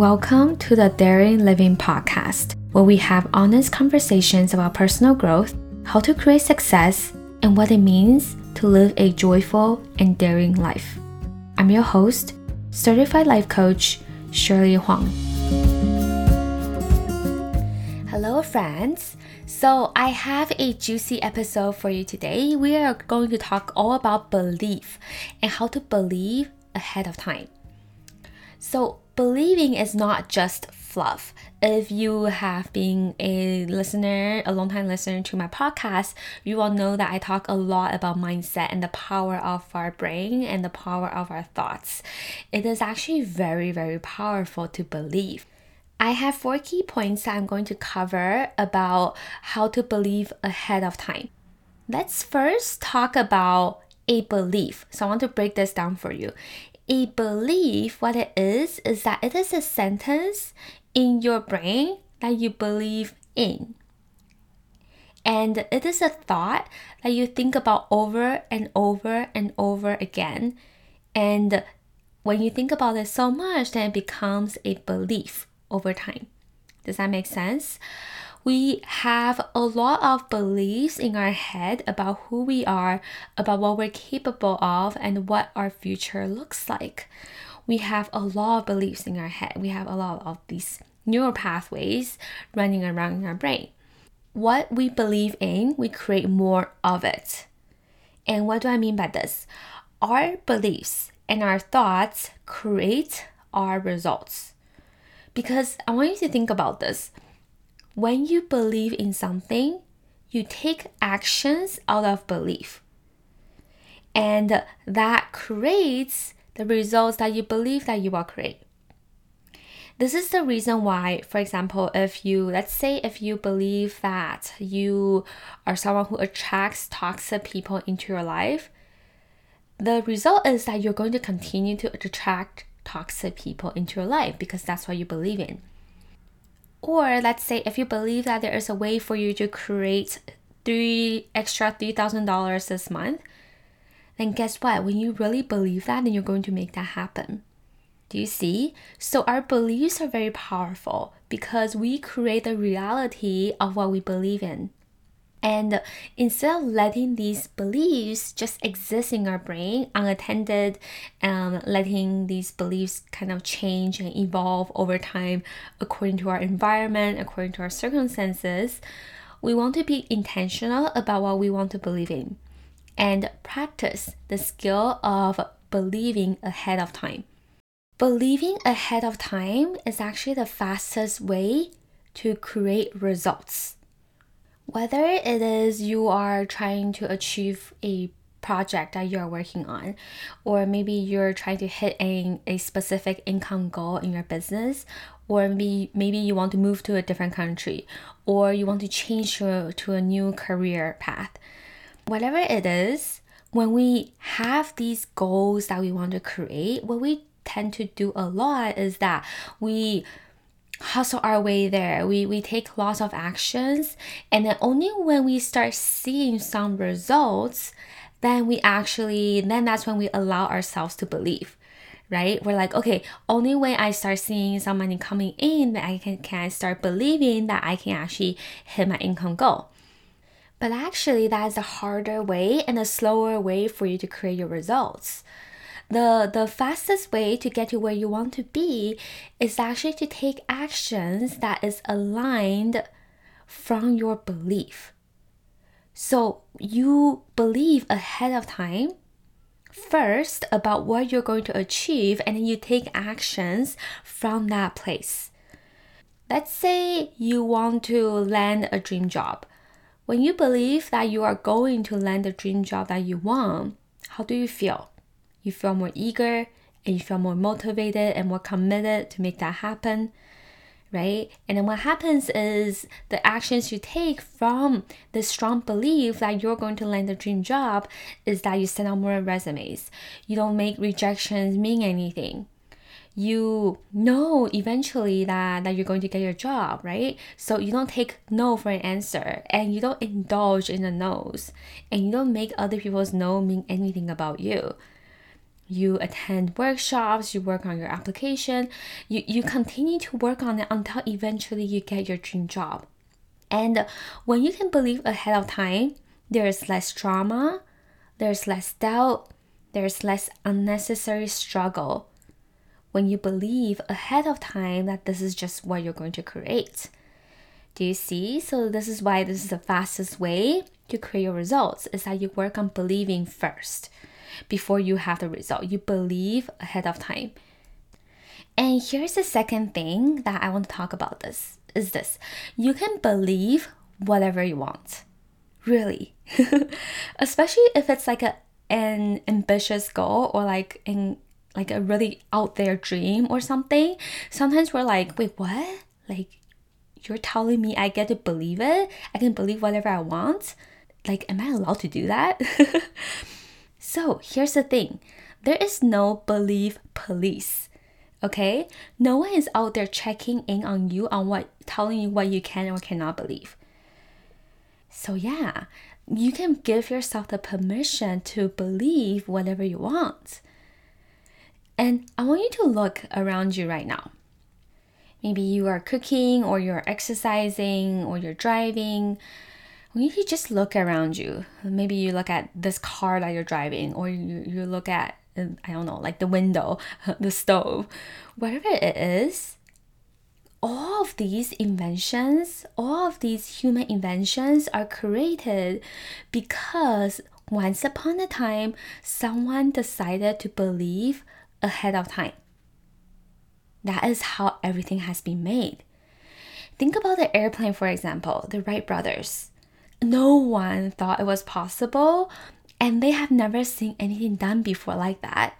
Welcome to the Daring Living Podcast, where we have honest conversations about personal growth, how to create success, and what it means to live a joyful and daring life. I'm your host, certified life coach, Shirley Huang. Hello, friends. So, I have a juicy episode for you today. We are going to talk all about belief and how to believe ahead of time. So, believing is not just fluff. If you have been a listener, a long time listener to my podcast, you will know that I talk a lot about mindset and the power of our brain and the power of our thoughts. It is actually very, very powerful to believe. I have four key points that I'm going to cover about how to believe ahead of time. Let's first talk about a belief. So I want to break this down for you. A belief, what it is, is that it is a sentence in your brain that you believe in. And it is a thought that you think about over and over and over again. And when you think about it so much, then it becomes a belief over time. Does that make sense? We have a lot of beliefs in our head about who we are, about what we're capable of, and what our future looks like. We have a lot of beliefs in our head. We have a lot of these neural pathways running around in our brain. What we believe in, we create more of it. And what do I mean by this? Our beliefs and our thoughts create our results. Because I want you to think about this when you believe in something, you take actions out of belief. And that creates the results that you believe that you will create. This is the reason why, for example, if you, let's say, if you believe that you are someone who attracts toxic people into your life, the result is that you're going to continue to attract toxic people into your life because that's what you believe in. Or let's say if you believe that there is a way for you to create three extra three thousand dollars this month, then guess what? When you really believe that, then you're going to make that happen. Do you see? So our beliefs are very powerful because we create the reality of what we believe in. And instead of letting these beliefs just exist in our brain unattended, um, letting these beliefs kind of change and evolve over time according to our environment, according to our circumstances, we want to be intentional about what we want to believe in and practice the skill of believing ahead of time. Believing ahead of time is actually the fastest way to create results whether it is you are trying to achieve a project that you're working on, or maybe you're trying to hit a, a specific income goal in your business, or maybe maybe you want to move to a different country, or you want to change to, to a new career path. Whatever it is, when we have these goals that we want to create, what we tend to do a lot is that we hustle our way there. We, we take lots of actions, and then only when we start seeing some results, then we actually, then that's when we allow ourselves to believe right? We're like, okay, only when I start seeing some money coming in that I can, can I start believing that I can actually hit my income goal. But actually, that is a harder way and a slower way for you to create your results the the fastest way to get to where you want to be is actually to take actions that is aligned from your belief. So you believe ahead of time first about what you're going to achieve and then you take actions from that place. Let's say you want to land a dream job. When you believe that you are going to land the dream job that you want how do you feel you feel more eager and you feel more motivated and more committed to make that happen right? And then what happens is the actions you take from the strong belief that you're going to land the dream job is that you send out more resumes. You don't make rejections mean anything. You know eventually that, that you're going to get your job, right? So you don't take no for an answer and you don't indulge in the no's and you don't make other people's no mean anything about you you attend workshops, you work on your application, you, you continue to work on it until eventually you get your dream job. And when you can believe ahead of time, there's less drama, there's less doubt, there's less unnecessary struggle. When you believe ahead of time that this is just what you're going to create. Do you see? So this is why this is the fastest way to create your results is that you work on believing first before you have the result. You believe ahead of time. And here's the second thing that I want to talk about this is this. You can believe whatever you want. Really. Especially if it's like a an ambitious goal or like in like a really out there dream or something. Sometimes we're like, wait, what? Like you're telling me I get to believe it? I can believe whatever I want? Like, am I allowed to do that? so, here's the thing there is no belief police. Okay? No one is out there checking in on you on what telling you what you can or cannot believe. So yeah, you can give yourself the permission to believe whatever you want. And I want you to look around you right now. Maybe you are cooking or you're exercising or you're driving. When you just look around you, maybe you look at this car that you're driving or you, you look at, uh, I don't know, like the window, the stove, whatever it is, all of these inventions, all of these human inventions are created because once upon a time, someone decided to believe ahead of time. That is how everything has been made. Think about the airplane, for example, the Wright brothers. No one thought it was possible, and they have never seen anything done before like that.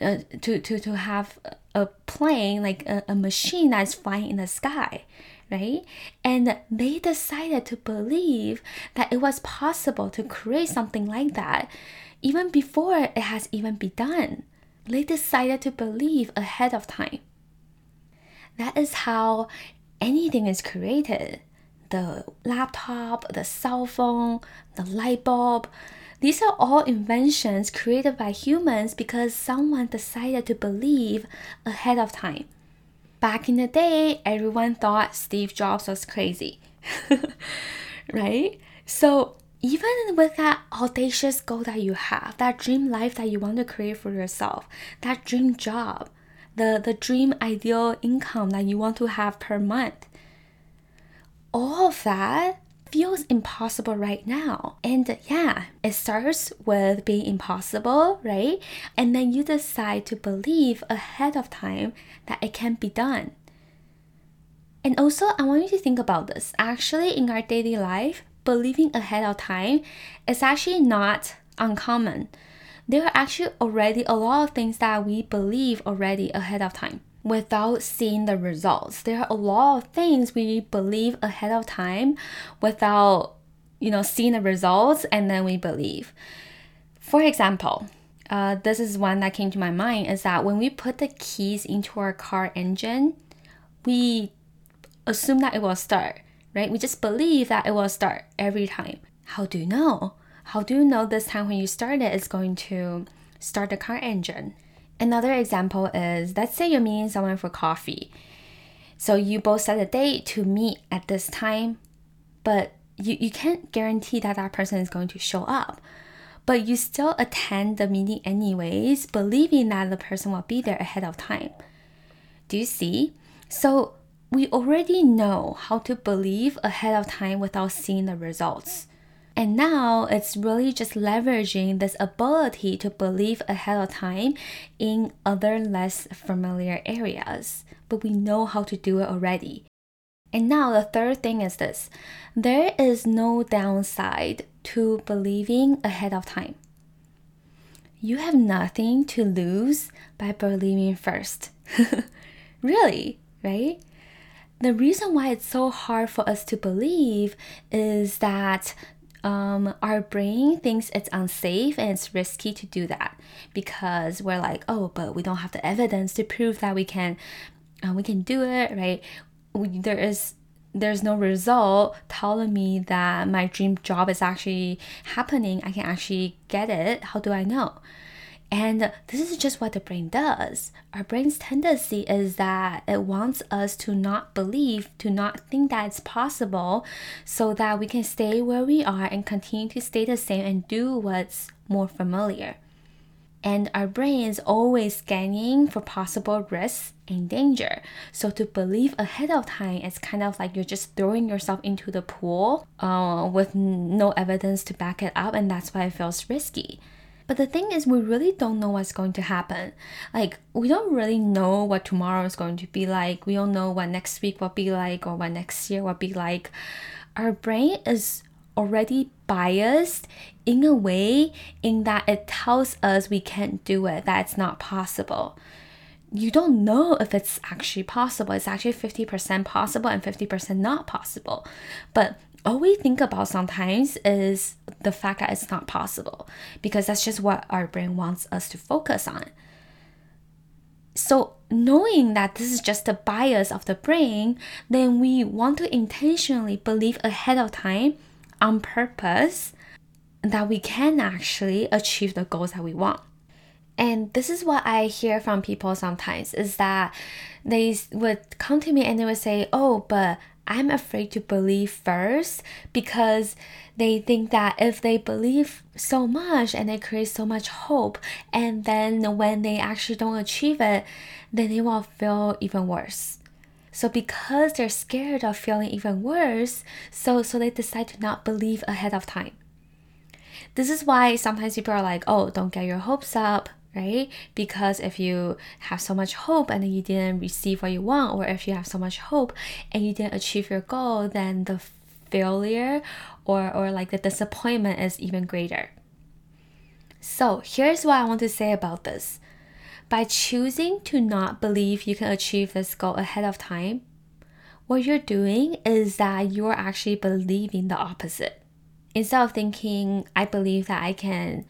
Uh, to, to, to have a plane, like a, a machine that's flying in the sky, right? And they decided to believe that it was possible to create something like that even before it has even been done. They decided to believe ahead of time. That is how anything is created. The laptop, the cell phone, the light bulb, these are all inventions created by humans because someone decided to believe ahead of time. Back in the day, everyone thought Steve Jobs was crazy. right? So, even with that audacious goal that you have, that dream life that you want to create for yourself, that dream job, the, the dream ideal income that you want to have per month. All of that feels impossible right now. And yeah, it starts with being impossible, right? And then you decide to believe ahead of time that it can be done. And also, I want you to think about this. Actually, in our daily life, believing ahead of time is actually not uncommon there are actually already a lot of things that we believe already ahead of time without seeing the results. There are a lot of things we believe ahead of time without, you know, seeing the results and then we believe. For example, uh, this is one that came to my mind is that when we put the keys into our car engine, we assume that it will start, right? We just believe that it will start every time. How do you know? How do you know this time when you start it is going to start the car engine? Another example is let's say you're meeting someone for coffee. So you both set a date to meet at this time, but you, you can't guarantee that that person is going to show up. But you still attend the meeting anyways, believing that the person will be there ahead of time. Do you see? So we already know how to believe ahead of time without seeing the results. And now it's really just leveraging this ability to believe ahead of time in other less familiar areas. But we know how to do it already. And now the third thing is this there is no downside to believing ahead of time. You have nothing to lose by believing first. really, right? The reason why it's so hard for us to believe is that um, our brain thinks it's unsafe and it's risky to do that because we're like, oh, but we don't have the evidence to prove that we can, uh, we can do it, right? We, there is there's no result telling me that my dream job is actually happening. I can actually get it. How do I know? And this is just what the brain does. Our brain's tendency is that it wants us to not believe, to not think that it's possible, so that we can stay where we are and continue to stay the same and do what's more familiar. And our brain is always scanning for possible risks and danger. So to believe ahead of time, is kind of like you're just throwing yourself into the pool uh, with no evidence to back it up, and that's why it feels risky. But the thing is, we really don't know what's going to happen. Like, we don't really know what tomorrow is going to be like. We don't know what next week will be like or what next year will be like. Our brain is already biased in a way in that it tells us we can't do it, that it's not possible. You don't know if it's actually possible. It's actually 50% possible and 50% not possible. But all we think about sometimes is the fact that it's not possible because that's just what our brain wants us to focus on. So, knowing that this is just the bias of the brain, then we want to intentionally believe ahead of time on purpose that we can actually achieve the goals that we want. And this is what I hear from people sometimes is that they would come to me and they would say, Oh, but I'm afraid to believe first because they think that if they believe so much and they create so much hope, and then when they actually don't achieve it, then they will feel even worse. So because they're scared of feeling even worse, so so they decide to not believe ahead of time. This is why sometimes people are like, "Oh, don't get your hopes up right? Because if you have so much hope and you didn't receive what you want, or if you have so much hope and you didn't achieve your goal, then the failure or, or like the disappointment is even greater. So here's what I want to say about this. By choosing to not believe you can achieve this goal ahead of time, what you're doing is that you're actually believing the opposite. Instead of thinking, I believe that I can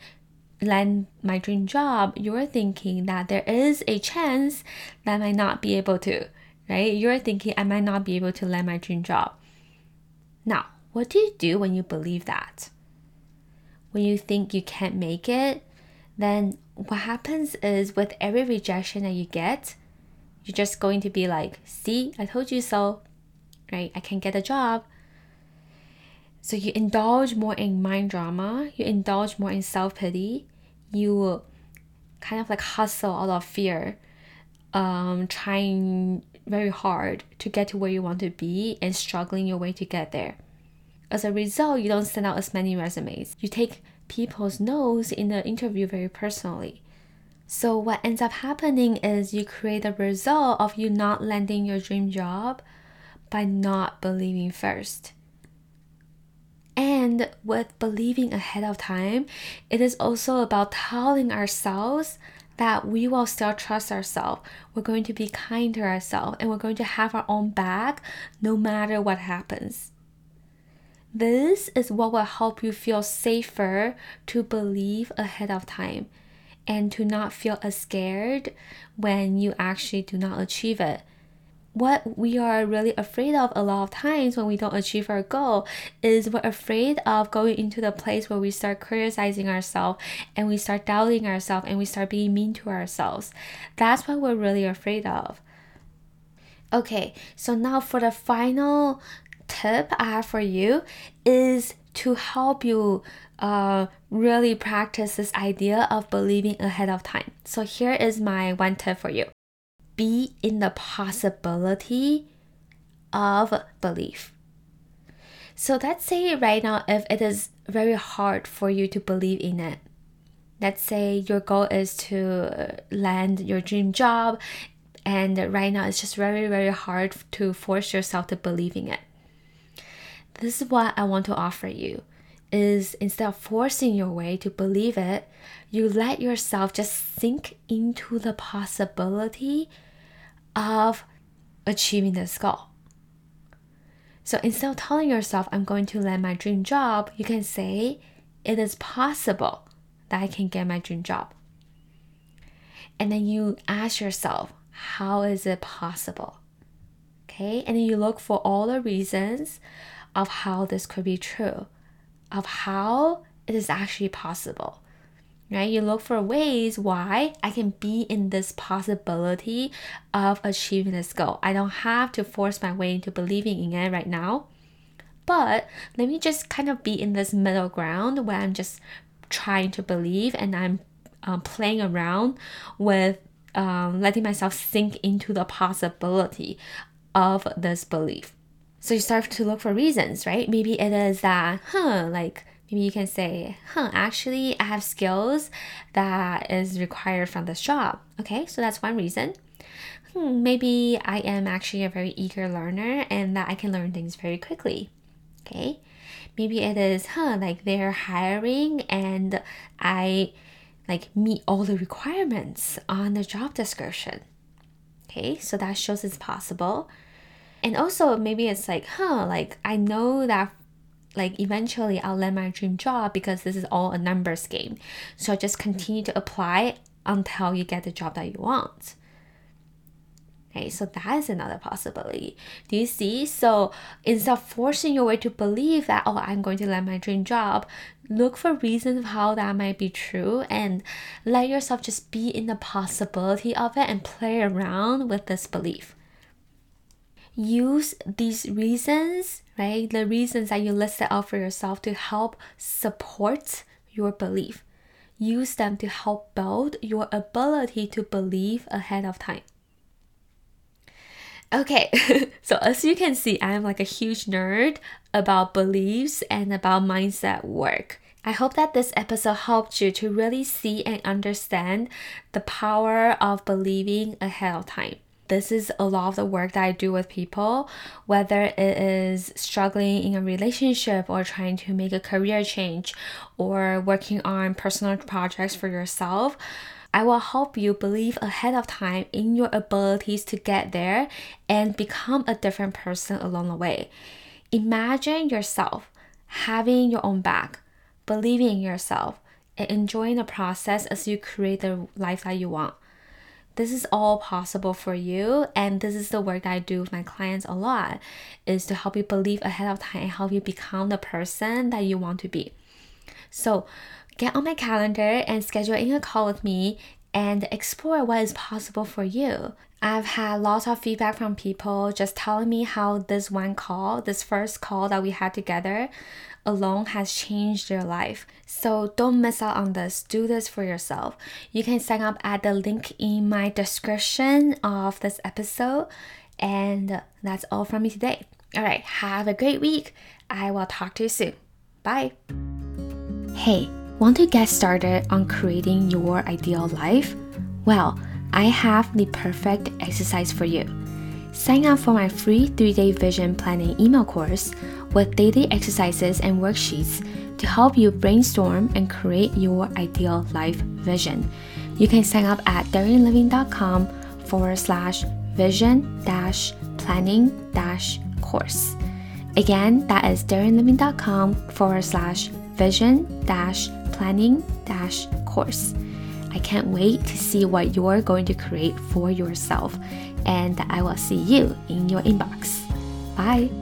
land my dream job, you're thinking that there is a chance that I might not be able to, right? You're thinking I might not be able to land my dream job. Now, what do you do when you believe that? When you think you can't make it, then what happens is with every rejection that you get, you're just going to be like, see, I told you so, right? I can't get a job. So you indulge more in mind drama, you indulge more in self pity, you kind of like hustle out of fear, um, trying very hard to get to where you want to be and struggling your way to get there. As a result, you don't send out as many resumes. You take people's no's in the interview very personally. So, what ends up happening is you create a result of you not landing your dream job by not believing first. And with believing ahead of time, it is also about telling ourselves that we will still trust ourselves. We're going to be kind to ourselves and we're going to have our own back no matter what happens. This is what will help you feel safer to believe ahead of time and to not feel as scared when you actually do not achieve it what we are really afraid of a lot of times when we don't achieve our goal is we're afraid of going into the place where we start criticizing ourselves and we start doubting ourselves and we start being mean to ourselves. That's what we're really afraid of. Okay, so now for the final tip I have for you is to help you uh, really practice this idea of believing ahead of time. So here is my one tip for you be in the possibility of belief. So let's say right now, if it is very hard for you to believe in it, let's say your goal is to land your dream job, and right now it's just very, very hard to force yourself to believe in it. This is what I want to offer you is instead of forcing your way to believe it, you let yourself just sink into the possibility of achieving this goal. So instead of telling yourself, I'm going to land my dream job, you can say, it is possible that I can get my dream job. And then you ask yourself, how is it possible? Okay, and then you look for all the reasons of how this could be true, of how it is actually possible. Right? You look for ways why I can be in this possibility of achieving this goal. I don't have to force my way into believing in it right now. But let me just kind of be in this middle ground where I'm just trying to believe and I'm um, playing around with um, letting myself sink into the possibility of this belief. So you start to look for reasons, right? Maybe it is that, huh, like maybe you can say, huh, actually I have skills that is required from this job. Okay, so that's one reason. Hmm, maybe I am actually a very eager learner and that I can learn things very quickly. Okay, maybe it is, huh, like they're hiring and I like meet all the requirements on the job description. Okay, so that shows it's possible. And also maybe it's like, huh, like I know that like eventually I'll land my dream job because this is all a numbers game. So just continue to apply until you get the job that you want. Okay, so that is another possibility. Do you see? So instead of forcing your way to believe that, oh, I'm going to land my dream job, look for reasons how that might be true and let yourself just be in the possibility of it and play around with this belief use these reasons, right? The reasons that you listed out for yourself to help support your belief. Use them to help build your ability to believe ahead of time. Okay, so as you can see, I'm like a huge nerd about beliefs and about mindset work. I hope that this episode helped you to really see and understand the power of believing ahead of time this is a lot of the work that I do with people, whether it is struggling in a relationship or trying to make a career change or working on personal projects for yourself. I will help you believe ahead of time in your abilities to get there and become a different person along the way. Imagine yourself having your own back, believing in yourself, and enjoying the process as you create the life that you want this is all possible for you and this is the work that i do with my clients a lot is to help you believe ahead of time and help you become the person that you want to be. So get on my calendar and schedule in a call with me and explore what is possible for you I've had lots of feedback from people just telling me how this one call, this first call that we had together, alone has changed their life. So don't miss out on this. Do this for yourself. You can sign up at the link in my description of this episode. And that's all from me today. All right, have a great week. I will talk to you soon. Bye. Hey, want to get started on creating your ideal life? Well, I have the perfect exercise for you. Sign up for my free three day vision planning email course with daily exercises and worksheets to help you brainstorm and create your ideal life vision. You can sign up at daringliving.com forward slash vision dash planning dash course. Again, that is daringliving.com forward slash vision dash planning dash course. I can't wait to see what you're going to create for yourself, and I will see you in your inbox. Bye.